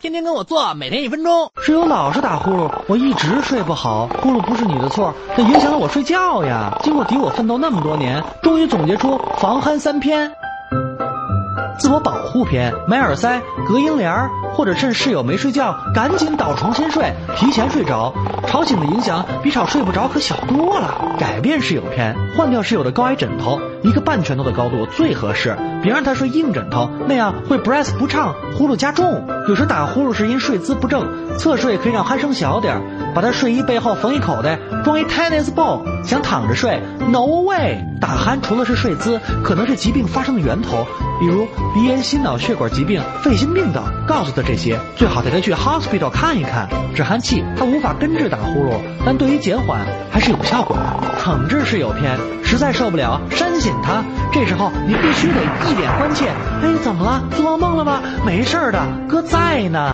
天天跟我做，每天一分钟。室友老是打呼噜，我一直睡不好。呼噜不是你的错，那影响了我睡觉呀。经过敌我奋斗那么多年，终于总结出防鼾三篇：自我保护篇，买耳塞、隔音帘儿，或者趁室友没睡觉，赶紧倒床先睡，提前睡着。吵醒的影响比吵睡不着可小多了。改变室友篇，换掉室友的高矮枕头，一个半拳头的高度最合适。别让他睡硬枕头，那样会 breath 不畅，呼噜加重。有时打呼噜是因睡姿不正，侧睡可以让鼾声小点儿。把他睡衣背后缝一口袋，装一 tennis ball。想躺着睡？No way！打鼾除了是睡姿，可能是疾病发生的源头，比如鼻炎、心脑血管疾病、肺心病等。告诉他这些，最好带他去 hospital 看一看。止鼾器它无法根治打呼噜，但对于减缓还是有效果的。惩治是有篇，实在受不了，扇醒他。这时候你必须得一脸关切，哎，怎么了？做噩梦了吗？没事的，哥在呢。